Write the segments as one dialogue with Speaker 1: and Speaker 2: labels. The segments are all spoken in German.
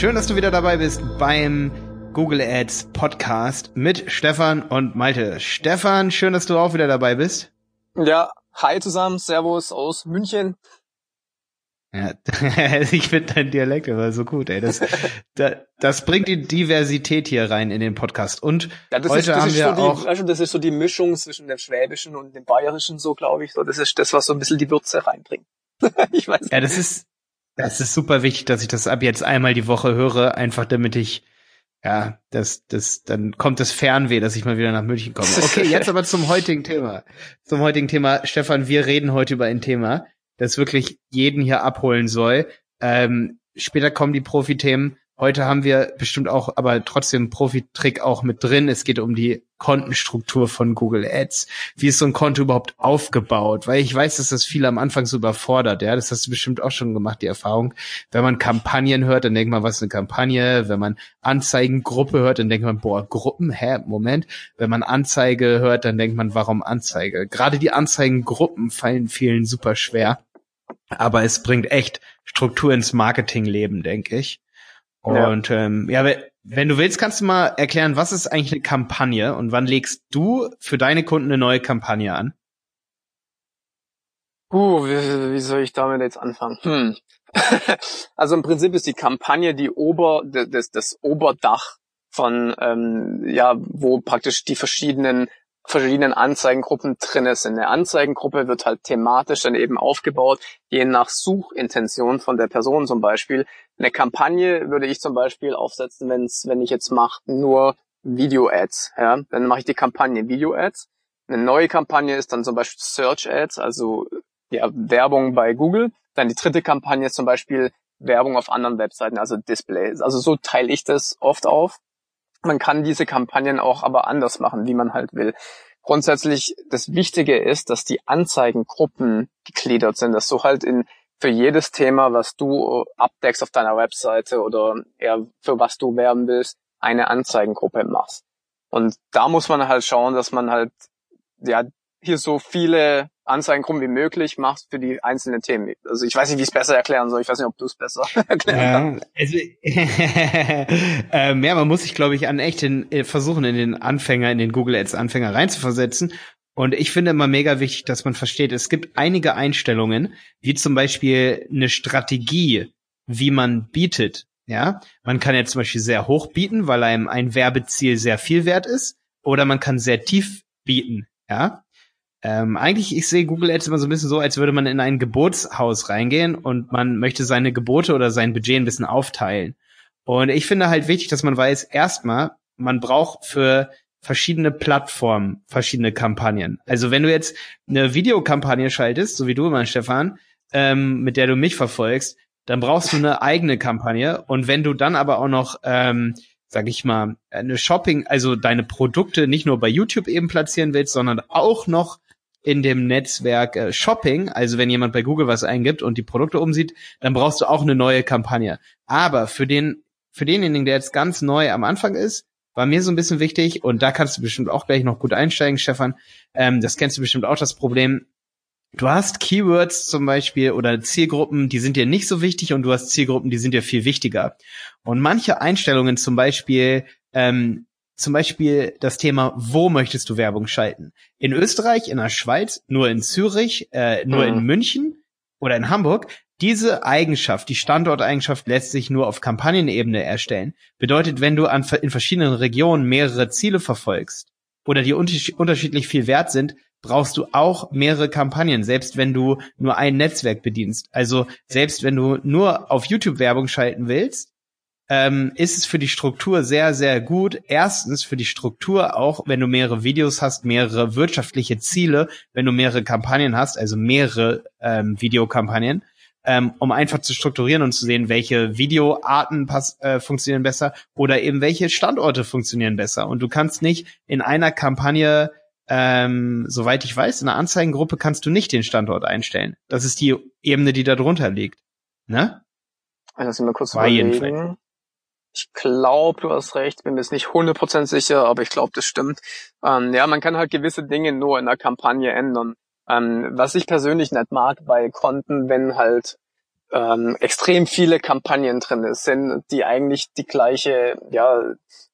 Speaker 1: Schön, dass du wieder dabei bist beim Google Ads Podcast mit Stefan und Malte. Stefan, schön, dass du auch wieder dabei bist.
Speaker 2: Ja, hi zusammen, Servus aus München.
Speaker 1: Ja, ich finde dein Dialekt aber so gut, ey. Das, das, das bringt die Diversität hier rein in den Podcast. Und
Speaker 2: ja, das heute ist, haben wir so auch. Die, also das ist so die Mischung zwischen dem Schwäbischen und dem Bayerischen, so glaube ich. So, das ist das, was so ein bisschen die Würze reinbringt.
Speaker 1: ich weiß. Ja, das ist, das ist super wichtig, dass ich das ab jetzt einmal die Woche höre, einfach damit ich, ja, das, das, dann kommt das Fernweh, dass ich mal wieder nach München komme. Okay, jetzt aber zum heutigen Thema. Zum heutigen Thema. Stefan, wir reden heute über ein Thema, das wirklich jeden hier abholen soll. Ähm, später kommen die Profi-Themen. Heute haben wir bestimmt auch, aber trotzdem Profi-Trick auch mit drin. Es geht um die Kontenstruktur von Google Ads. Wie ist so ein Konto überhaupt aufgebaut? Weil ich weiß, dass das viele am Anfang so überfordert. Ja, das hast du bestimmt auch schon gemacht, die Erfahrung. Wenn man Kampagnen hört, dann denkt man, was ist eine Kampagne? Wenn man Anzeigengruppe hört, dann denkt man, boah, Gruppen? Hä? Moment. Wenn man Anzeige hört, dann denkt man, warum Anzeige? Gerade die Anzeigengruppen fallen vielen super schwer. Aber es bringt echt Struktur ins Marketingleben, denke ich. Und ja, ähm, ja wenn du willst, kannst du mal erklären, was ist eigentlich eine Kampagne und wann legst du für deine Kunden eine neue Kampagne an?
Speaker 2: Uh, wie, wie soll ich damit jetzt anfangen? Hm. also im Prinzip ist die Kampagne die Ober, das, das Oberdach von, ähm, ja, wo praktisch die verschiedenen verschiedenen Anzeigengruppen drinne sind. Eine Anzeigengruppe wird halt thematisch dann eben aufgebaut, je nach Suchintention von der Person zum Beispiel. Eine Kampagne würde ich zum Beispiel aufsetzen, wenn's, wenn ich jetzt mache nur Video-Ads. Ja? Dann mache ich die Kampagne Video-Ads. Eine neue Kampagne ist dann zum Beispiel Search-Ads, also ja, Werbung bei Google. Dann die dritte Kampagne ist zum Beispiel Werbung auf anderen Webseiten, also Displays. Also so teile ich das oft auf. Man kann diese Kampagnen auch aber anders machen, wie man halt will. Grundsätzlich das Wichtige ist, dass die Anzeigengruppen gegliedert sind, dass du halt in für jedes Thema, was du abdeckst auf deiner Webseite oder eher für was du werben willst, eine Anzeigengruppe machst. Und da muss man halt schauen, dass man halt ja hier so viele Anzeigengruppen wie möglich machst für die einzelnen Themen. Also ich weiß nicht, wie ich es besser erklären soll. Ich weiß nicht, ob du es besser erklären
Speaker 1: kannst. Also, ähm, ja, man muss sich, glaube ich, an echt in, äh, versuchen, in den Anfänger, in den Google Ads Anfänger reinzuversetzen. Und ich finde immer mega wichtig, dass man versteht, es gibt einige Einstellungen, wie zum Beispiel eine Strategie, wie man bietet. Ja, man kann ja zum Beispiel sehr hoch bieten, weil einem ein Werbeziel sehr viel wert ist, oder man kann sehr tief bieten. Ja, ähm, eigentlich, ich sehe Google Ads immer so ein bisschen so, als würde man in ein Geburtshaus reingehen und man möchte seine Gebote oder sein Budget ein bisschen aufteilen. Und ich finde halt wichtig, dass man weiß, erstmal, man braucht für verschiedene Plattformen verschiedene Kampagnen. Also wenn du jetzt eine Videokampagne schaltest, so wie du immer, Stefan, ähm, mit der du mich verfolgst, dann brauchst du eine eigene Kampagne. Und wenn du dann aber auch noch, ähm, sag ich mal, eine Shopping, also deine Produkte nicht nur bei YouTube eben platzieren willst, sondern auch noch in dem Netzwerk äh, Shopping, also wenn jemand bei Google was eingibt und die Produkte umsieht, dann brauchst du auch eine neue Kampagne. Aber für den, für denjenigen, der jetzt ganz neu am Anfang ist, war mir so ein bisschen wichtig und da kannst du bestimmt auch gleich noch gut einsteigen, Stefan. Ähm, das kennst du bestimmt auch das Problem. Du hast Keywords zum Beispiel oder Zielgruppen, die sind dir nicht so wichtig und du hast Zielgruppen, die sind dir viel wichtiger. Und manche Einstellungen zum Beispiel ähm, zum Beispiel das Thema, wo möchtest du Werbung schalten? In Österreich, in der Schweiz, nur in Zürich, äh, nur mhm. in München oder in Hamburg. Diese Eigenschaft, die Standorteigenschaft lässt sich nur auf Kampagnenebene erstellen. Bedeutet, wenn du an, in verschiedenen Regionen mehrere Ziele verfolgst oder die unterschiedlich viel wert sind, brauchst du auch mehrere Kampagnen, selbst wenn du nur ein Netzwerk bedienst. Also selbst wenn du nur auf YouTube Werbung schalten willst, ähm, ist es für die Struktur sehr, sehr gut. Erstens für die Struktur auch, wenn du mehrere Videos hast, mehrere wirtschaftliche Ziele, wenn du mehrere Kampagnen hast, also mehrere ähm, Videokampagnen, ähm, um einfach zu strukturieren und zu sehen, welche Videoarten pass äh, funktionieren besser oder eben welche Standorte funktionieren besser. Und du kannst nicht in einer Kampagne ähm, soweit ich weiß, in einer Anzeigengruppe kannst du nicht den Standort einstellen. Das ist die Ebene, die da drunter liegt. Ne?
Speaker 2: Lass mich mal kurz War überlegen. Ich glaube, du hast recht, bin mir jetzt nicht 100% sicher, aber ich glaube, das stimmt. Ähm, ja, man kann halt gewisse Dinge nur in der Kampagne ändern. Ähm, was ich persönlich nicht mag bei Konten, wenn halt ähm, extrem viele Kampagnen drin sind, die eigentlich die gleiche, ja,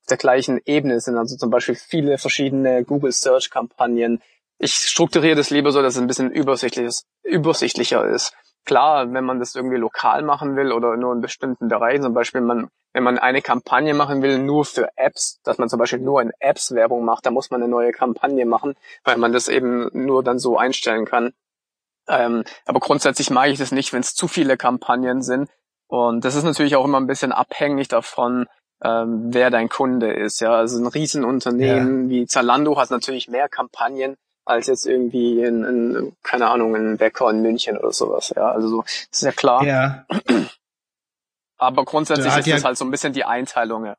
Speaker 2: der gleichen Ebene sind. Also zum Beispiel viele verschiedene Google Search Kampagnen. Ich strukturiere das lieber so, dass es ein bisschen übersichtlicher ist. Klar, wenn man das irgendwie lokal machen will oder nur in bestimmten Bereichen, zum Beispiel man, wenn man eine Kampagne machen will nur für Apps, dass man zum Beispiel nur in Apps Werbung macht, da muss man eine neue Kampagne machen, weil man das eben nur dann so einstellen kann. Ähm, aber grundsätzlich mag ich das nicht, wenn es zu viele Kampagnen sind. Und das ist natürlich auch immer ein bisschen abhängig davon, ähm, wer dein Kunde ist. Ja, also ein Riesenunternehmen ja. wie Zalando hat natürlich mehr Kampagnen als jetzt irgendwie in, in keine Ahnung, ein Bäcker in München oder sowas. Ja, also so, das ist ja klar.
Speaker 1: Ja.
Speaker 2: Aber grundsätzlich ist ja das halt so ein bisschen die Einteilung. Ja.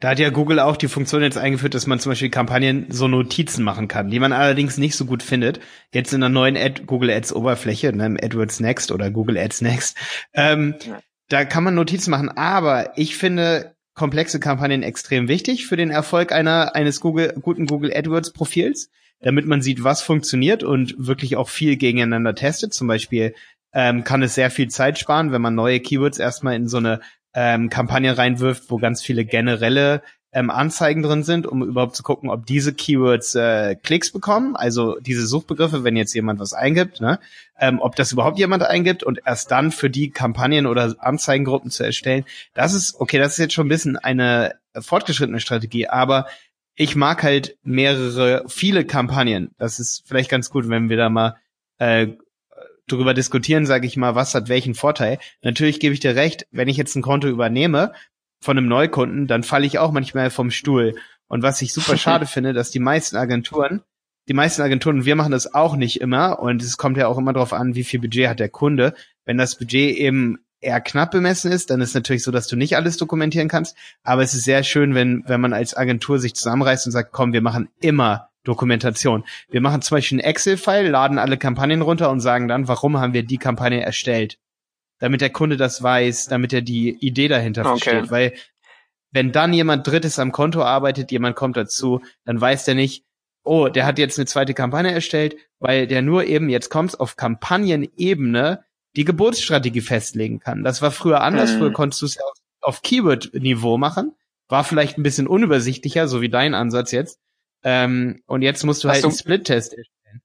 Speaker 1: Da hat ja Google auch die Funktion jetzt eingeführt, dass man zum Beispiel Kampagnen so Notizen machen kann, die man allerdings nicht so gut findet. Jetzt in der neuen Ad Google Ads Oberfläche, ne, AdWords Next oder Google Ads Next. Ähm, ja. Da kann man Notizen machen, aber ich finde komplexe Kampagnen extrem wichtig für den Erfolg einer, eines Google, guten Google AdWords Profils, damit man sieht, was funktioniert und wirklich auch viel gegeneinander testet. Zum Beispiel ähm, kann es sehr viel Zeit sparen, wenn man neue Keywords erstmal in so eine ähm, Kampagne reinwirft, wo ganz viele generelle ähm, Anzeigen drin sind, um überhaupt zu gucken, ob diese Keywords äh, Klicks bekommen, also diese Suchbegriffe, wenn jetzt jemand was eingibt, ne, ähm, ob das überhaupt jemand eingibt und erst dann für die Kampagnen oder Anzeigengruppen zu erstellen. Das ist, okay, das ist jetzt schon ein bisschen eine fortgeschrittene Strategie, aber ich mag halt mehrere, viele Kampagnen. Das ist vielleicht ganz gut, wenn wir da mal äh, drüber diskutieren, sage ich mal, was hat welchen Vorteil. Natürlich gebe ich dir recht, wenn ich jetzt ein Konto übernehme von einem Neukunden, dann falle ich auch manchmal vom Stuhl. Und was ich super schade finde, dass die meisten Agenturen, die meisten Agenturen, wir machen das auch nicht immer, und es kommt ja auch immer darauf an, wie viel Budget hat der Kunde. Wenn das Budget eben eher knapp bemessen ist, dann ist natürlich so, dass du nicht alles dokumentieren kannst. Aber es ist sehr schön, wenn, wenn man als Agentur sich zusammenreißt und sagt, komm, wir machen immer Dokumentation. Wir machen zum Beispiel einen Excel-File, laden alle Kampagnen runter und sagen dann, warum haben wir die Kampagne erstellt. Damit der Kunde das weiß, damit er die Idee dahinter okay. versteht. Weil wenn dann jemand Drittes am Konto arbeitet, jemand kommt dazu, dann weiß der nicht, oh, der hat jetzt eine zweite Kampagne erstellt, weil der nur eben, jetzt kommt's auf Kampagnenebene, die Geburtsstrategie festlegen kann. Das war früher anders. Mhm. Früher konntest du es ja auf, auf Keyword-Niveau machen. War vielleicht ein bisschen unübersichtlicher, so wie dein Ansatz jetzt. Ähm, und jetzt musst du Hast halt du, einen Split-Test erstellen.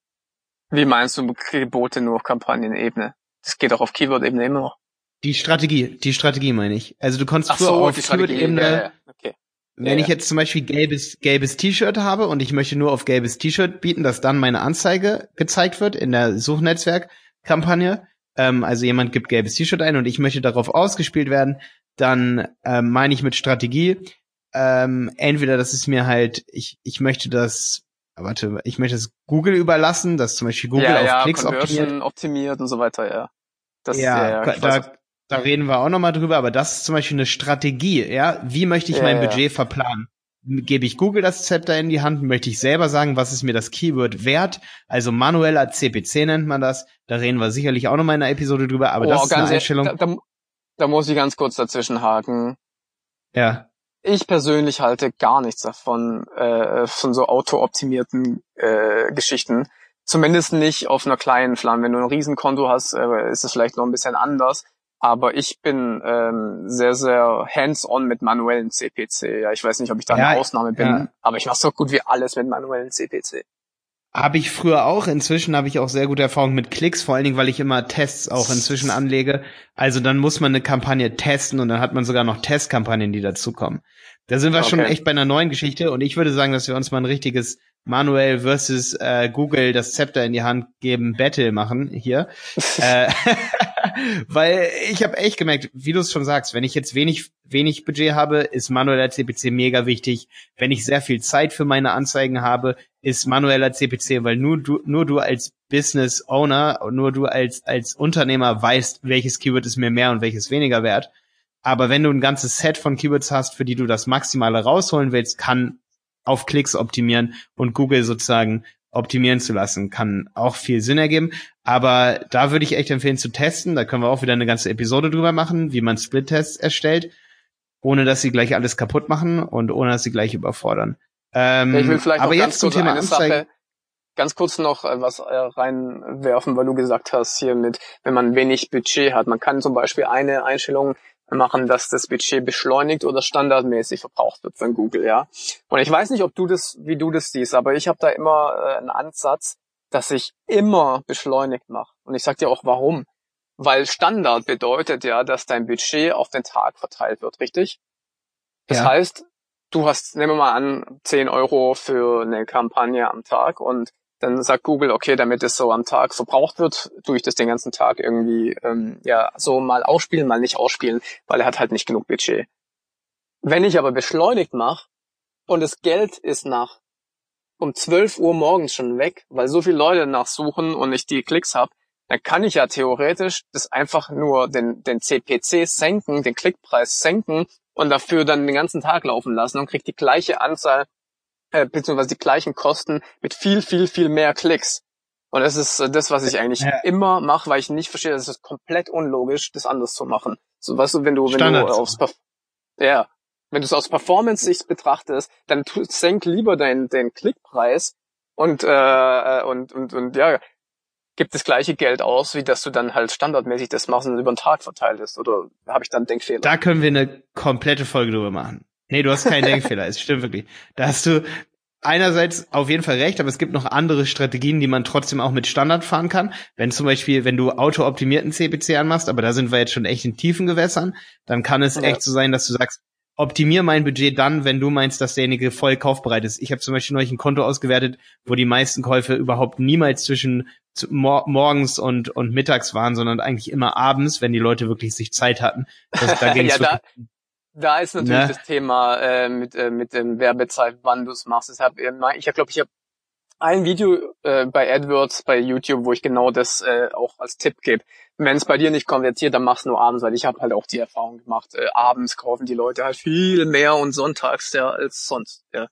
Speaker 2: Wie meinst du Gebote nur auf Kampagnenebene? Das geht auch auf Keyword-Ebene immer noch.
Speaker 1: Die Strategie, die Strategie meine ich. Also du kannst früher so, auf Keyword-Ebene, ja, ja. okay. wenn ja, ich jetzt zum Beispiel gelbes, gelbes T-Shirt habe und ich möchte nur auf gelbes T-Shirt bieten, dass dann meine Anzeige gezeigt wird in der Suchnetzwerk-Kampagne. Ähm, also jemand gibt gelbes T-Shirt ein und ich möchte darauf ausgespielt werden, dann ähm, meine ich mit Strategie, ähm, entweder das ist mir halt, ich, ich möchte das, warte, ich möchte das Google überlassen, dass zum Beispiel Google
Speaker 2: ja,
Speaker 1: auf
Speaker 2: ja,
Speaker 1: Klicks optimiert.
Speaker 2: optimiert und so weiter, ja.
Speaker 1: Das, ja, ja, ja da, da reden wir auch nochmal drüber, aber das ist zum Beispiel eine Strategie, ja. Wie möchte ich mein Budget verplanen? Gebe ich Google das Zepter in die Hand? Möchte ich selber sagen, was ist mir das Keyword wert? Also manueller CPC nennt man das. Da reden wir sicherlich auch nochmal in einer Episode drüber, aber oh, das ist eine Einstellung. Da,
Speaker 2: da, da muss ich ganz kurz dazwischen haken.
Speaker 1: Ja
Speaker 2: ich persönlich halte gar nichts davon, äh, von so auto-optimierten äh, Geschichten. Zumindest nicht auf einer kleinen Flamme. Wenn du ein Riesenkonto hast, äh, ist es vielleicht noch ein bisschen anders. Aber ich bin ähm, sehr, sehr hands-on mit manuellen CPC. Ja, ich weiß nicht, ob ich da ja, eine Ausnahme bin, ja. aber ich mache so gut wie alles mit manuellen CPC.
Speaker 1: Habe ich früher auch. Inzwischen habe ich auch sehr gute Erfahrungen mit Klicks, vor allen Dingen, weil ich immer Tests auch inzwischen anlege. Also dann muss man eine Kampagne testen und dann hat man sogar noch Testkampagnen, die dazukommen. Da sind wir okay. schon echt bei einer neuen Geschichte und ich würde sagen, dass wir uns mal ein richtiges Manuel versus äh, Google das Zepter in die Hand geben Battle machen hier. äh, weil ich habe echt gemerkt, wie du es schon sagst, wenn ich jetzt wenig wenig Budget habe, ist manueller CPC mega wichtig. Wenn ich sehr viel Zeit für meine Anzeigen habe, ist manueller CPC, weil nur du nur du als Business Owner nur du als als Unternehmer weißt, welches Keyword ist mir mehr und welches weniger wert. Aber wenn du ein ganzes Set von Keywords hast, für die du das Maximale rausholen willst, kann auf Klicks optimieren und Google sozusagen optimieren zu lassen, kann auch viel Sinn ergeben. Aber da würde ich echt empfehlen zu testen. Da können wir auch wieder eine ganze Episode drüber machen, wie man Split-Tests erstellt, ohne dass sie gleich alles kaputt machen und ohne dass sie gleich überfordern.
Speaker 2: Ähm, ich will vielleicht aber jetzt zum Thema Anzeige. Sache, ganz kurz noch äh, was äh, reinwerfen, weil du gesagt hast hier mit, wenn man wenig Budget hat. Man kann zum Beispiel eine Einstellung machen, dass das Budget beschleunigt oder standardmäßig verbraucht wird von Google, ja. Und ich weiß nicht, ob du das, wie du das siehst, aber ich habe da immer äh, einen Ansatz, dass ich immer beschleunigt mache. Und ich sag dir auch warum. Weil Standard bedeutet ja, dass dein Budget auf den Tag verteilt wird, richtig? Das ja. heißt, du hast, nehmen wir mal an, 10 Euro für eine Kampagne am Tag und dann sagt Google, okay, damit es so am Tag verbraucht wird, tue ich das den ganzen Tag irgendwie ähm, ja so mal ausspielen, mal nicht ausspielen, weil er hat halt nicht genug Budget. Wenn ich aber beschleunigt mache und das Geld ist nach um 12 Uhr morgens schon weg, weil so viele Leute nachsuchen und ich die Klicks habe, dann kann ich ja theoretisch das einfach nur den, den CPC senken, den Klickpreis senken und dafür dann den ganzen Tag laufen lassen und kriegt die gleiche Anzahl äh, beziehungsweise die gleichen Kosten mit viel, viel, viel mehr Klicks. Und das ist äh, das, was ich eigentlich ja. immer mache, weil ich nicht verstehe, das ist komplett unlogisch, das anders zu machen. So, weißt du, wenn du, wenn Standard. du aufs, Perf ja, wenn du es aus Performance-Sicht betrachtest, dann senk lieber deinen, den Klickpreis und, äh, und, und, und, ja, gibt das gleiche Geld aus, wie dass du dann halt standardmäßig das machst und über den Tag verteilt ist. Oder habe ich dann Denkfehler?
Speaker 1: Da können wir eine komplette Folge drüber machen. Nee, du hast keinen Denkfehler, es stimmt wirklich. Da hast du einerseits auf jeden Fall recht, aber es gibt noch andere Strategien, die man trotzdem auch mit Standard fahren kann. Wenn zum Beispiel, wenn du auto-optimierten CPC anmachst, aber da sind wir jetzt schon echt in tiefen Gewässern, dann kann es ja. echt so sein, dass du sagst, optimier mein Budget dann, wenn du meinst, dass derjenige voll kaufbereit ist. Ich habe zum Beispiel neulich ein Konto ausgewertet, wo die meisten Käufe überhaupt niemals zwischen mor morgens und, und mittags waren, sondern eigentlich immer abends, wenn die Leute wirklich sich Zeit hatten.
Speaker 2: Das, da ja, da, ist natürlich ne? das Thema äh, mit, äh, mit dem Werbezeit, wann du es machst. Deshalb, äh, ich glaube, ich habe ein Video äh, bei AdWords bei YouTube, wo ich genau das äh, auch als Tipp gebe. Wenn es bei dir nicht konvertiert, dann mach's nur abends, weil ich habe halt auch die Erfahrung gemacht, äh, abends kaufen die Leute halt viel mehr und sonntags ja als sonst. Ja,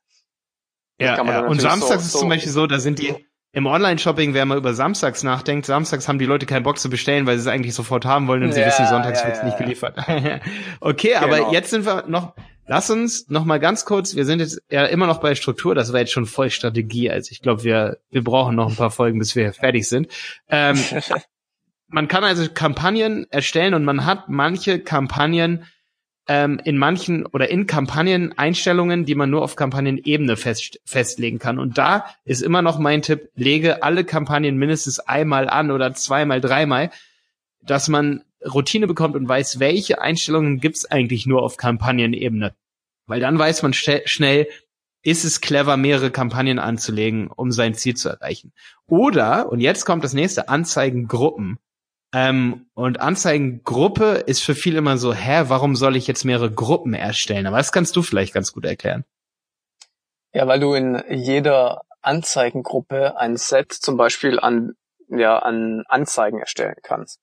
Speaker 1: ja, ja. und samstags so, ist so zum Beispiel so, da sind die im Online-Shopping, wer mal über Samstags nachdenkt, Samstags haben die Leute keinen Bock zu bestellen, weil sie es eigentlich sofort haben wollen und ja, sie wissen, Sonntags ja, wird's ja, nicht geliefert. okay, genau. aber jetzt sind wir noch, lass uns noch mal ganz kurz, wir sind jetzt ja immer noch bei Struktur, das war jetzt schon voll Strategie, also ich glaube, wir, wir brauchen noch ein paar Folgen, bis wir fertig sind. Ähm, man kann also Kampagnen erstellen und man hat manche Kampagnen, ähm, in manchen oder in Kampagnen Einstellungen, die man nur auf Kampagnenebene fest, festlegen kann. Und da ist immer noch mein Tipp, lege alle Kampagnen mindestens einmal an oder zweimal, dreimal, dass man Routine bekommt und weiß, welche Einstellungen gibt's eigentlich nur auf Kampagnenebene. Weil dann weiß man schnell, ist es clever, mehrere Kampagnen anzulegen, um sein Ziel zu erreichen. Oder, und jetzt kommt das nächste, Anzeigengruppen. Ähm, und Anzeigengruppe ist für viele immer so, hä, warum soll ich jetzt mehrere Gruppen erstellen? Aber das kannst du vielleicht ganz gut erklären.
Speaker 2: Ja, weil du in jeder Anzeigengruppe ein Set zum Beispiel an, ja, an Anzeigen erstellen kannst.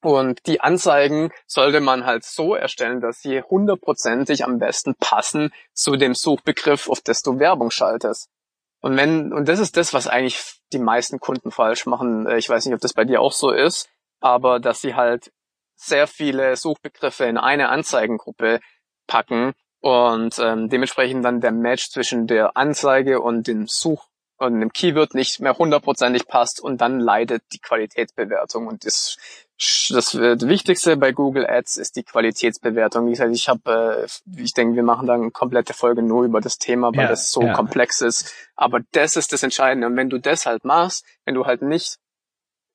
Speaker 2: Und die Anzeigen sollte man halt so erstellen, dass sie hundertprozentig am besten passen zu dem Suchbegriff, auf das du Werbung schaltest. Und wenn, und das ist das, was eigentlich die meisten Kunden falsch machen. Ich weiß nicht, ob das bei dir auch so ist aber dass sie halt sehr viele Suchbegriffe in eine Anzeigengruppe packen und ähm, dementsprechend dann der Match zwischen der Anzeige und dem Such und dem Keyword nicht mehr hundertprozentig passt und dann leidet die Qualitätsbewertung und das das Wichtigste bei Google Ads ist die Qualitätsbewertung. Wie gesagt, ich habe, äh, ich denke, wir machen da eine komplette Folge nur über das Thema, weil ja, das so ja. komplex ist. Aber das ist das Entscheidende. Und wenn du das halt machst, wenn du halt nicht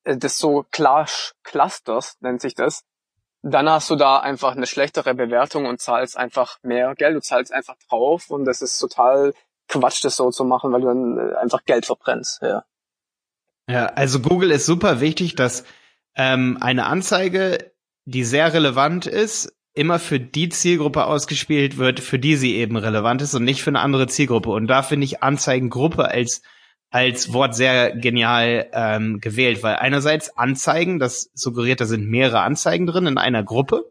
Speaker 2: äh, das so klar clusters, nennt sich das, dann hast du da einfach eine schlechtere Bewertung und zahlst einfach mehr Geld. Du zahlst einfach drauf und das ist total Quatsch, das so zu machen, weil du dann äh, einfach Geld verbrennst. Ja,
Speaker 1: ja also Google ist super wichtig, dass ähm, eine Anzeige, die sehr relevant ist, immer für die Zielgruppe ausgespielt wird, für die sie eben relevant ist und nicht für eine andere Zielgruppe. Und da finde ich Anzeigengruppe als als Wort sehr genial ähm, gewählt, weil einerseits Anzeigen, das suggeriert, da sind mehrere Anzeigen drin in einer Gruppe.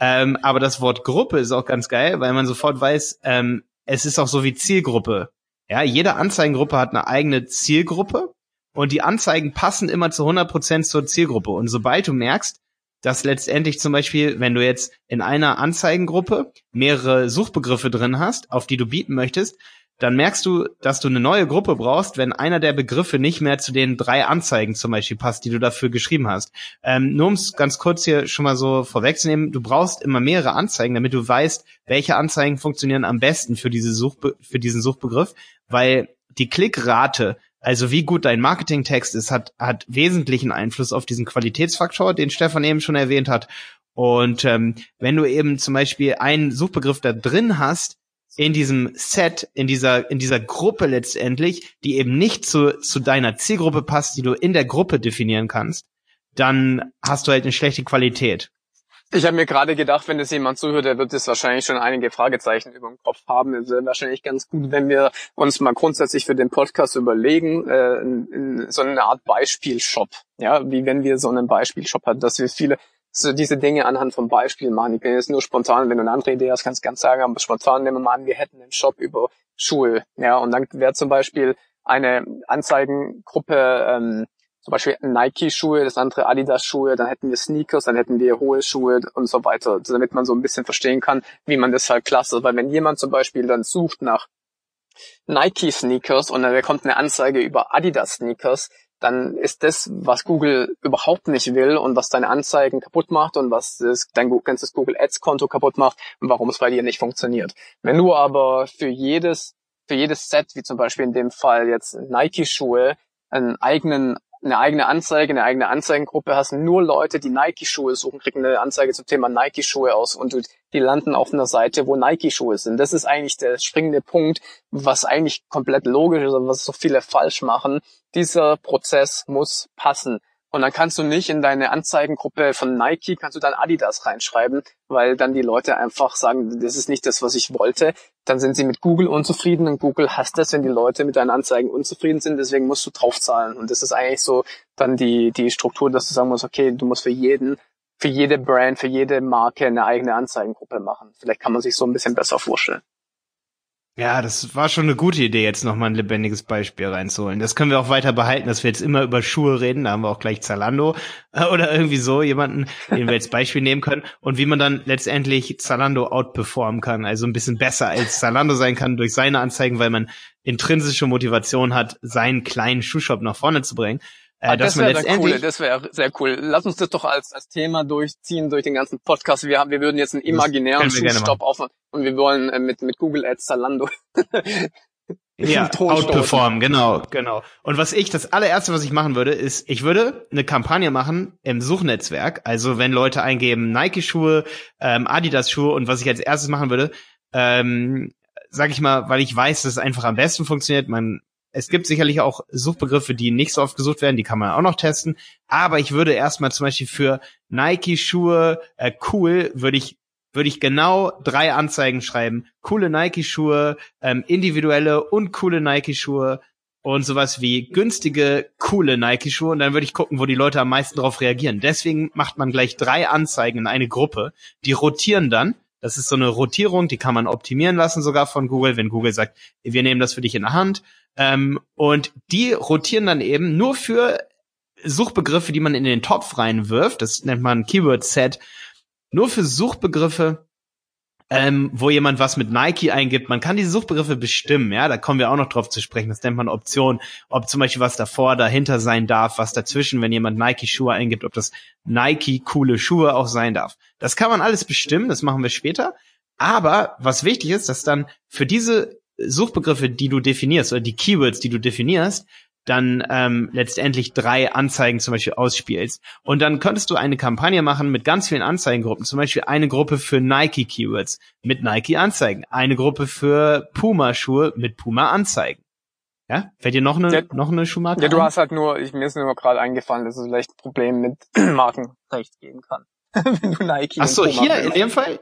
Speaker 1: Ähm, aber das Wort Gruppe ist auch ganz geil, weil man sofort weiß, ähm, es ist auch so wie Zielgruppe. Ja, jede Anzeigengruppe hat eine eigene Zielgruppe und die Anzeigen passen immer zu 100 Prozent zur Zielgruppe. Und sobald du merkst, dass letztendlich zum Beispiel, wenn du jetzt in einer Anzeigengruppe mehrere Suchbegriffe drin hast, auf die du bieten möchtest, dann merkst du, dass du eine neue Gruppe brauchst, wenn einer der Begriffe nicht mehr zu den drei Anzeigen zum Beispiel passt, die du dafür geschrieben hast. Ähm, nur um es ganz kurz hier schon mal so vorwegzunehmen, du brauchst immer mehrere Anzeigen, damit du weißt, welche Anzeigen funktionieren am besten für, diese Suchbe für diesen Suchbegriff, weil die Klickrate also wie gut dein Marketingtext ist, hat, hat wesentlichen Einfluss auf diesen Qualitätsfaktor, den Stefan eben schon erwähnt hat. Und ähm, wenn du eben zum Beispiel einen Suchbegriff da drin hast, in diesem Set, in dieser, in dieser Gruppe letztendlich, die eben nicht zu, zu deiner Zielgruppe passt, die du in der Gruppe definieren kannst, dann hast du halt eine schlechte Qualität.
Speaker 2: Ich habe mir gerade gedacht, wenn das jemand zuhört, der wird jetzt wahrscheinlich schon einige Fragezeichen über dem Kopf haben. Es wäre wahrscheinlich ganz gut, wenn wir uns mal grundsätzlich für den Podcast überlegen, äh, in, in so eine Art Beispielshop. Ja, wie wenn wir so einen Beispielshop haben, dass wir viele so diese Dinge anhand von Beispielen machen. Ich bin jetzt nur spontan, wenn du eine andere Idee hast, kannst du ganz sagen, aber spontan nehmen wir mal an, wir hätten einen Shop über Schuhe. Ja, und dann wäre zum Beispiel eine Anzeigengruppe, ähm, zum Beispiel Nike-Schuhe, das andere Adidas-Schuhe, dann hätten wir Sneakers, dann hätten wir hohe Schuhe und so weiter, damit man so ein bisschen verstehen kann, wie man das halt klasse. Weil wenn jemand zum Beispiel dann sucht nach Nike-Sneakers und dann bekommt eine Anzeige über Adidas-Sneakers, dann ist das, was Google überhaupt nicht will und was deine Anzeigen kaputt macht und was das, dein ganzes Google Ads Konto kaputt macht und warum es bei dir nicht funktioniert. Wenn du aber für jedes, für jedes Set, wie zum Beispiel in dem Fall jetzt Nike Schuhe, einen eigenen eine eigene Anzeige, eine eigene Anzeigengruppe hast, nur Leute, die Nike-Schuhe suchen, kriegen eine Anzeige zum Thema Nike-Schuhe aus und die landen auf einer Seite, wo Nike-Schuhe sind. Das ist eigentlich der springende Punkt, was eigentlich komplett logisch ist, aber was so viele falsch machen. Dieser Prozess muss passen. Und dann kannst du nicht in deine Anzeigengruppe von Nike, kannst du dann Adidas reinschreiben, weil dann die Leute einfach sagen, das ist nicht das, was ich wollte. Dann sind sie mit Google unzufrieden und Google hasst das, wenn die Leute mit deinen Anzeigen unzufrieden sind. Deswegen musst du draufzahlen. Und das ist eigentlich so dann die, die Struktur, dass du sagen musst, okay, du musst für jeden, für jede Brand, für jede Marke eine eigene Anzeigengruppe machen. Vielleicht kann man sich so ein bisschen besser vorstellen.
Speaker 1: Ja, das war schon eine gute Idee, jetzt nochmal ein lebendiges Beispiel reinzuholen. Das können wir auch weiter behalten, dass wir jetzt immer über Schuhe reden. Da haben wir auch gleich Zalando äh, oder irgendwie so jemanden, den wir als Beispiel nehmen können. Und wie man dann letztendlich Zalando outperformen kann. Also ein bisschen besser als Zalando sein kann durch seine Anzeigen, weil man intrinsische Motivation hat, seinen kleinen Schuhshop nach vorne zu bringen.
Speaker 2: Äh, ah, das wäre cool, das wäre sehr cool. Lass uns das doch als, als Thema durchziehen durch den ganzen Podcast. Wir haben, wir würden jetzt einen imaginären Schuhstopp aufmachen und wir wollen äh, mit, mit Google Ads Zalando
Speaker 1: ja, outperformen, genau, genau. Und was ich, das allererste, was ich machen würde, ist, ich würde eine Kampagne machen im Suchnetzwerk. Also wenn Leute eingeben Nike-Schuhe, ähm, Adidas-Schuhe und was ich als erstes machen würde, ähm, sag ich mal, weil ich weiß, dass es einfach am besten funktioniert. Man es gibt sicherlich auch Suchbegriffe, die nicht so oft gesucht werden, die kann man auch noch testen. Aber ich würde erstmal zum Beispiel für Nike-Schuhe äh, cool, würde ich würde ich genau drei Anzeigen schreiben. Coole Nike-Schuhe, ähm, individuelle und coole Nike-Schuhe und sowas wie günstige, coole Nike-Schuhe. Und dann würde ich gucken, wo die Leute am meisten darauf reagieren. Deswegen macht man gleich drei Anzeigen in eine Gruppe. Die rotieren dann. Das ist so eine Rotierung, die kann man optimieren lassen sogar von Google, wenn Google sagt, wir nehmen das für dich in der Hand ähm, und die rotieren dann eben nur für Suchbegriffe, die man in den Topf reinwirft. Das nennt man Keyword Set. Nur für Suchbegriffe, ähm, wo jemand was mit Nike eingibt. Man kann diese Suchbegriffe bestimmen, ja, da kommen wir auch noch drauf zu sprechen. Das nennt man Option, ob zum Beispiel was davor, dahinter sein darf, was dazwischen, wenn jemand Nike-Schuhe eingibt, ob das Nike coole Schuhe auch sein darf. Das kann man alles bestimmen, das machen wir später. Aber was wichtig ist, dass dann für diese Suchbegriffe, die du definierst oder die Keywords, die du definierst, dann ähm, letztendlich drei Anzeigen zum Beispiel ausspielst. Und dann könntest du eine Kampagne machen mit ganz vielen Anzeigengruppen. Zum Beispiel eine Gruppe für Nike-Keywords mit Nike-Anzeigen. Eine Gruppe für Puma-Schuhe mit Puma-Anzeigen. Ja? Fällt dir noch eine, ja, noch eine Schuhmarke
Speaker 2: Ja, du hast halt nur, ich, mir ist nur gerade eingefallen, dass es vielleicht ein Problem mit Markenrecht geben kann.
Speaker 1: Wenn du Nike Ach so, hier in dem Fall?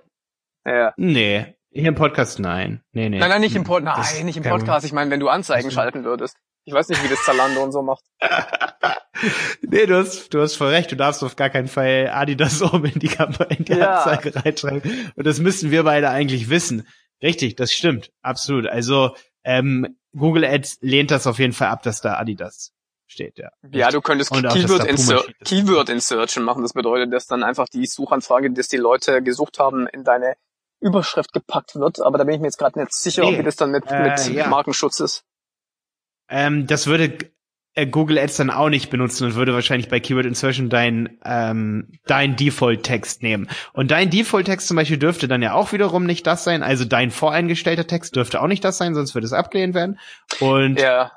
Speaker 1: Ja. Nee, hier im Podcast, nein. Nee, nee.
Speaker 2: Nein, nein, nicht im Podcast. Nein, nicht im Podcast. Ich meine, wenn du Anzeigen schalten würdest. Ich weiß nicht, wie das Zalando und so macht.
Speaker 1: nee, du hast, du hast voll recht. Du darfst auf gar keinen Fall Adidas oben in die, in die ja. Anzeige reinschreiben. Und das müssen wir beide eigentlich wissen. Richtig, das stimmt. Absolut. Also, ähm, Google Ads lehnt das auf jeden Fall ab, dass da Adidas steht, ja.
Speaker 2: Ja, du könntest Keyword, Insert Keyword Insertion machen. Das bedeutet, dass dann einfach die Suchanfrage, dass die Leute gesucht haben, in deine Überschrift gepackt wird, aber da bin ich mir jetzt gerade nicht sicher, nee, ob das dann mit, äh, mit ja. Markenschutz ist.
Speaker 1: Ähm, das würde äh, Google Ads dann auch nicht benutzen und würde wahrscheinlich bei Keyword Insertion dein, ähm, dein Default-Text nehmen. Und dein Default-Text zum Beispiel dürfte dann ja auch wiederum nicht das sein. Also dein voreingestellter Text dürfte auch nicht das sein, sonst würde es abgelehnt werden. Und
Speaker 2: ja,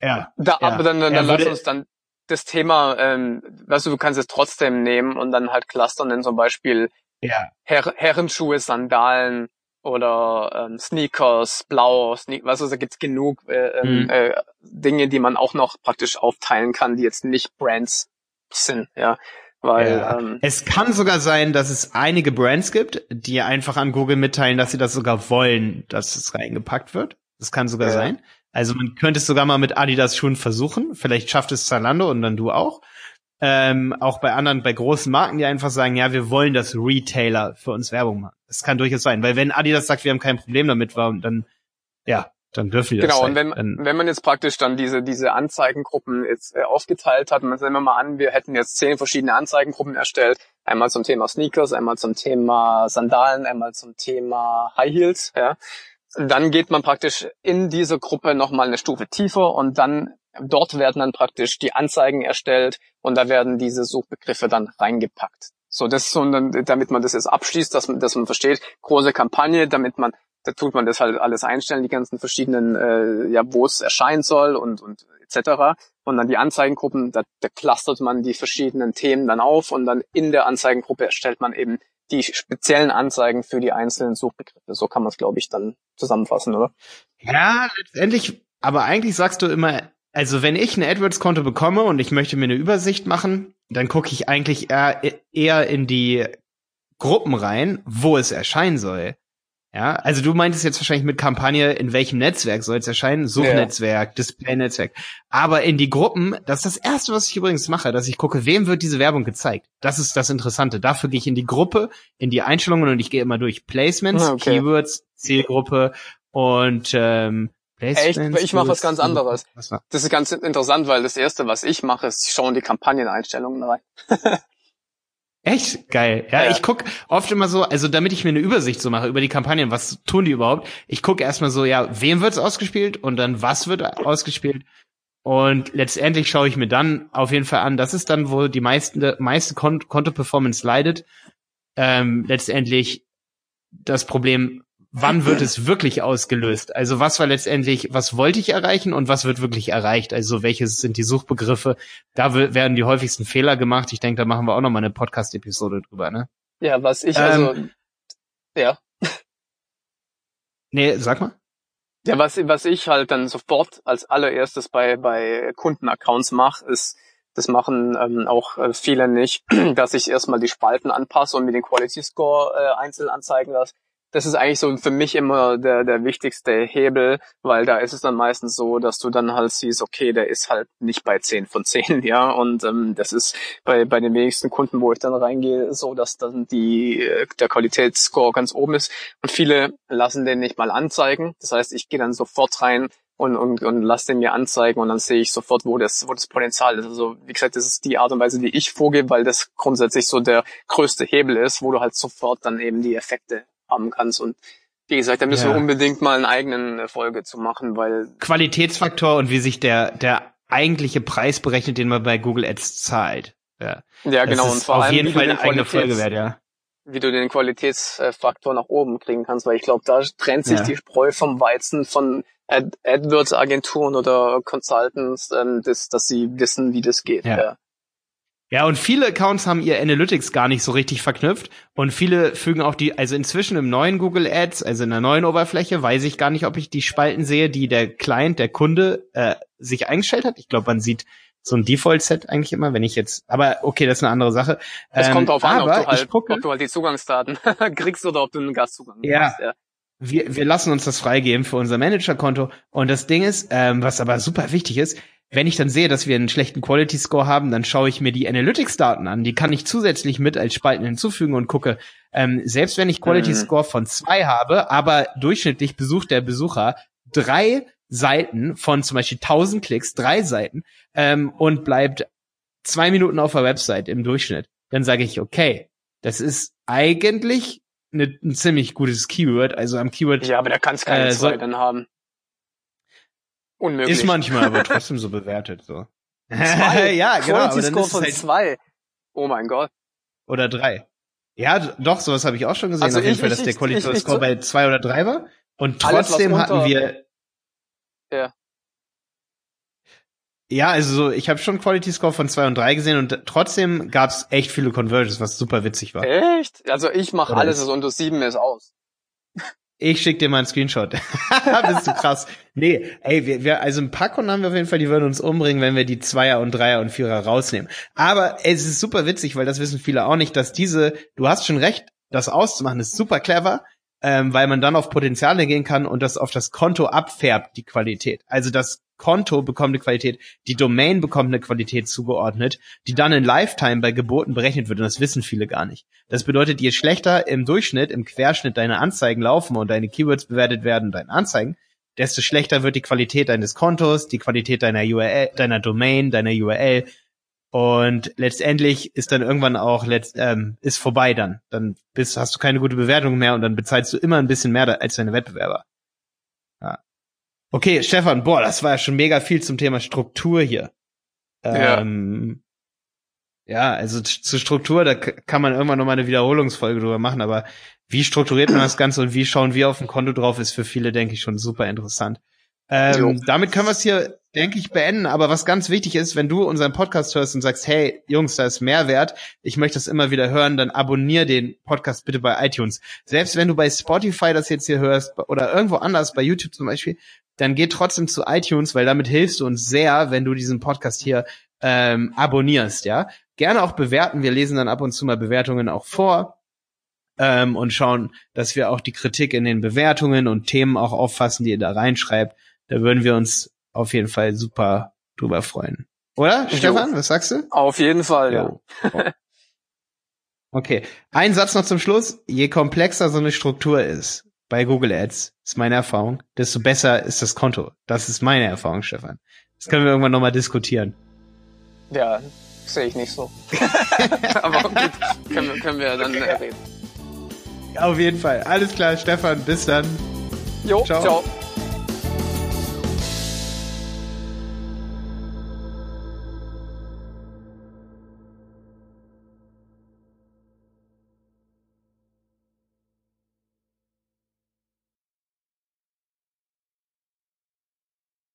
Speaker 2: ja, da, ja. aber dann, dann, dann lass uns dann das Thema, ähm, weißt du, du kannst es trotzdem nehmen und dann halt clustern in zum Beispiel ja. Her Herrenschuhe, Sandalen, oder ähm, Sneakers, Blau, Sne was also, da gibt's genug äh, mhm. äh, Dinge, die man auch noch praktisch aufteilen kann, die jetzt nicht Brands sind, ja. Weil
Speaker 1: ja. ähm, es kann sogar sein, dass es einige Brands gibt, die einfach an Google mitteilen, dass sie das sogar wollen, dass es reingepackt wird. Das kann sogar ja. sein. Also man könnte es sogar mal mit Adidas Schuhen versuchen. Vielleicht schafft es Zalando und dann du auch ähm, auch bei anderen, bei großen Marken, die einfach sagen, ja, wir wollen, dass Retailer für uns Werbung machen. Das kann durchaus sein, weil wenn Adidas sagt, wir haben kein Problem damit, warum dann, ja, dann dürfen die
Speaker 2: das. Genau,
Speaker 1: und
Speaker 2: wenn, dann, wenn man jetzt praktisch dann diese, diese Anzeigengruppen jetzt äh, aufgeteilt hat, nehmen wir mal an, wir hätten jetzt zehn verschiedene Anzeigengruppen erstellt, einmal zum Thema Sneakers, einmal zum Thema Sandalen, einmal zum Thema High Heels, ja. Dann geht man praktisch in diese Gruppe nochmal eine Stufe tiefer und dann Dort werden dann praktisch die Anzeigen erstellt und da werden diese Suchbegriffe dann reingepackt. So, das ist so, damit man das jetzt abschließt, dass man, dass man versteht, große Kampagne, damit man, da tut man das halt alles einstellen, die ganzen verschiedenen, äh, ja, wo es erscheinen soll und, und etc. Und dann die Anzeigengruppen, da, da clustert man die verschiedenen Themen dann auf und dann in der Anzeigengruppe erstellt man eben die speziellen Anzeigen für die einzelnen Suchbegriffe. So kann man es, glaube ich, dann zusammenfassen, oder?
Speaker 1: Ja, letztendlich, aber eigentlich sagst du immer, also wenn ich ein AdWords-Konto bekomme und ich möchte mir eine Übersicht machen, dann gucke ich eigentlich eher, eher in die Gruppen rein, wo es erscheinen soll. Ja, also du meintest jetzt wahrscheinlich mit Kampagne, in welchem Netzwerk soll es erscheinen? Suchnetzwerk, ja. Display-Netzwerk. Aber in die Gruppen, das ist das erste, was ich übrigens mache, dass ich gucke, wem wird diese Werbung gezeigt. Das ist das Interessante. Dafür gehe ich in die Gruppe, in die Einstellungen und ich gehe immer durch Placements, ah, okay. Keywords, Zielgruppe und ähm,
Speaker 2: Echt? Ich mache was ganz anderes. Das ist ganz interessant, weil das erste, was ich mache, ist, ich schaue in die Kampagneneinstellungen rein.
Speaker 1: Echt geil. Ja, ja, ich guck oft immer so, also damit ich mir eine Übersicht so mache über die Kampagnen, was tun die überhaupt? Ich gucke erstmal so, ja, wem wird's ausgespielt und dann was wird ausgespielt? Und letztendlich schaue ich mir dann auf jeden Fall an, das ist dann, wo die meisten, meiste Konto-Performance leidet. Ähm, letztendlich das Problem, wann wird es wirklich ausgelöst? Also was war letztendlich, was wollte ich erreichen und was wird wirklich erreicht? Also welches sind die Suchbegriffe? Da werden die häufigsten Fehler gemacht. Ich denke, da machen wir auch noch mal eine Podcast-Episode drüber, ne?
Speaker 2: Ja, was ich also, ähm, ja.
Speaker 1: Nee, sag mal.
Speaker 2: Ja, was, was ich halt dann sofort als allererstes bei, bei Kundenaccounts mache, ist, das machen ähm, auch äh, viele nicht, dass ich erstmal die Spalten anpasse und mir den Quality Score äh, einzeln anzeigen lasse das ist eigentlich so für mich immer der, der wichtigste Hebel, weil da ist es dann meistens so, dass du dann halt siehst, okay, der ist halt nicht bei 10 von 10, ja, und ähm, das ist bei, bei den wenigsten Kunden, wo ich dann reingehe, so, dass dann die, äh, der Qualitätsscore ganz oben ist. Und viele lassen den nicht mal anzeigen, das heißt, ich gehe dann sofort rein und, und, und lass den mir anzeigen und dann sehe ich sofort, wo das, wo das Potenzial ist. Also wie gesagt, das ist die Art und Weise, wie ich vorgehe, weil das grundsätzlich so der größte Hebel ist, wo du halt sofort dann eben die Effekte haben kannst. Und wie gesagt, da müssen ja. wir unbedingt mal eine eigene Folge zu machen, weil
Speaker 1: Qualitätsfaktor und wie sich der der eigentliche Preis berechnet, den man bei Google Ads zahlt. Ja,
Speaker 2: ja genau.
Speaker 1: und vor auf allem, jeden Fall eine eigene Folge wert, ja.
Speaker 2: Wie du den Qualitätsfaktor nach oben kriegen kannst, weil ich glaube, da trennt sich ja. die Spreu vom Weizen von Ad AdWords-Agenturen oder Consultants, ähm, das, dass sie wissen, wie das geht. Ja. ja.
Speaker 1: Ja, und viele Accounts haben ihr Analytics gar nicht so richtig verknüpft und viele fügen auch die, also inzwischen im neuen Google Ads, also in der neuen Oberfläche, weiß ich gar nicht, ob ich die Spalten sehe, die der Client, der Kunde äh, sich eingestellt hat. Ich glaube, man sieht so ein Default-Set eigentlich immer, wenn ich jetzt, aber okay, das ist eine andere Sache.
Speaker 2: Es ähm, kommt darauf an, ob du, halt, gucke, ob du halt die Zugangsdaten kriegst oder ob du einen Gastzugang
Speaker 1: ja, hast. Ja. Wir, wir lassen uns das freigeben für unser Manager-Konto. Und das Ding ist, ähm, was aber super wichtig ist, wenn ich dann sehe, dass wir einen schlechten Quality Score haben, dann schaue ich mir die Analytics-Daten an. Die kann ich zusätzlich mit als Spalten hinzufügen und gucke, ähm, selbst wenn ich Quality mhm. Score von zwei habe, aber durchschnittlich besucht der Besucher drei Seiten von zum Beispiel 1000 Klicks, drei Seiten ähm, und bleibt zwei Minuten auf der Website im Durchschnitt, dann sage ich, okay, das ist eigentlich ne, ein ziemlich gutes Keyword. Also am Keyword.
Speaker 2: Ja, aber da kannst keine
Speaker 1: äh,
Speaker 2: zwei
Speaker 1: so-
Speaker 2: dann haben. Unmöglich.
Speaker 1: Ist manchmal aber trotzdem so bewertet, so.
Speaker 2: Zwei.
Speaker 1: ja, genau. Aber
Speaker 2: Quality Score von
Speaker 1: halt,
Speaker 2: zwei. Oh mein Gott.
Speaker 1: oder drei. Ja, doch, sowas habe ich auch schon gesehen,
Speaker 2: Also
Speaker 1: auf jeden
Speaker 2: ich-
Speaker 1: Fall,
Speaker 2: ich-
Speaker 1: dass der
Speaker 2: ich-
Speaker 1: Quality
Speaker 2: ich-
Speaker 1: Score bei zwei oder drei war. Und
Speaker 2: Alles,
Speaker 1: trotzdem
Speaker 2: unter-
Speaker 1: hatten wir.
Speaker 2: Ja.
Speaker 1: Ja, also so, ich habe schon Quality Score von zwei und drei gesehen und trotzdem gab's echt viele Conversions, was super witzig war.
Speaker 2: Echt? Also ich mache alles, was unter sieben ist, aus.
Speaker 1: Ich schick dir mal einen Screenshot. Bist du krass. Nee, ey, wir, wir, also ein paar Kunden haben wir auf jeden Fall, die würden uns umbringen, wenn wir die Zweier und Dreier und Vierer rausnehmen. Aber es ist super witzig, weil das wissen viele auch nicht, dass diese, du hast schon recht, das auszumachen ist super clever, ähm, weil man dann auf Potenziale gehen kann und das auf das Konto abfärbt, die Qualität. Also das Konto bekommt eine Qualität, die Domain bekommt eine Qualität zugeordnet, die dann in Lifetime bei Geburten berechnet wird und das wissen viele gar nicht. Das bedeutet, je schlechter im Durchschnitt, im Querschnitt deine Anzeigen laufen und deine Keywords bewertet werden, deine Anzeigen, desto schlechter wird die Qualität deines Kontos, die Qualität deiner URL, deiner Domain, deiner URL. Und letztendlich ist dann irgendwann auch letzt, ähm, ist vorbei dann. Dann bist, hast du keine gute Bewertung mehr und dann bezahlst du immer ein bisschen mehr als deine Wettbewerber. Ja. Okay, Stefan, boah, das war ja schon mega viel zum Thema Struktur hier.
Speaker 2: Ja.
Speaker 1: Ähm, ja, also t- zur Struktur, da kann man irgendwann nochmal eine Wiederholungsfolge drüber machen, aber wie strukturiert man das Ganze und wie schauen wir auf dem Konto drauf, ist für viele, denke ich, schon super interessant. Ähm, damit können wir es hier, denke ich, beenden. Aber was ganz wichtig ist, wenn du unseren Podcast hörst und sagst, hey, Jungs, da ist Mehrwert, ich möchte das immer wieder hören, dann abonnier den Podcast bitte bei iTunes. Selbst wenn du bei Spotify das jetzt hier hörst oder irgendwo anders, bei YouTube zum Beispiel, dann geh trotzdem zu iTunes, weil damit hilfst du uns sehr, wenn du diesen Podcast hier ähm, abonnierst, ja. Gerne auch bewerten. Wir lesen dann ab und zu mal Bewertungen auch vor ähm, und schauen, dass wir auch die Kritik in den Bewertungen und Themen auch auffassen, die ihr da reinschreibt. Da würden wir uns auf jeden Fall super drüber freuen. Oder,
Speaker 2: Jo.
Speaker 1: Stefan? Was sagst du?
Speaker 2: Auf jeden Fall, ja.
Speaker 1: Okay. Ein Satz noch zum Schluss. Je komplexer so eine Struktur ist bei Google Ads, ist meine Erfahrung, desto besser ist das Konto. Das ist meine Erfahrung, Stefan. Das können wir irgendwann nochmal diskutieren.
Speaker 2: Ja, sehe ich nicht so. Aber gut, können wir, können wir dann äh, reden.
Speaker 1: Auf jeden Fall. Alles klar, Stefan. Bis dann.
Speaker 2: Jo,
Speaker 1: Ciao.
Speaker 2: ciao.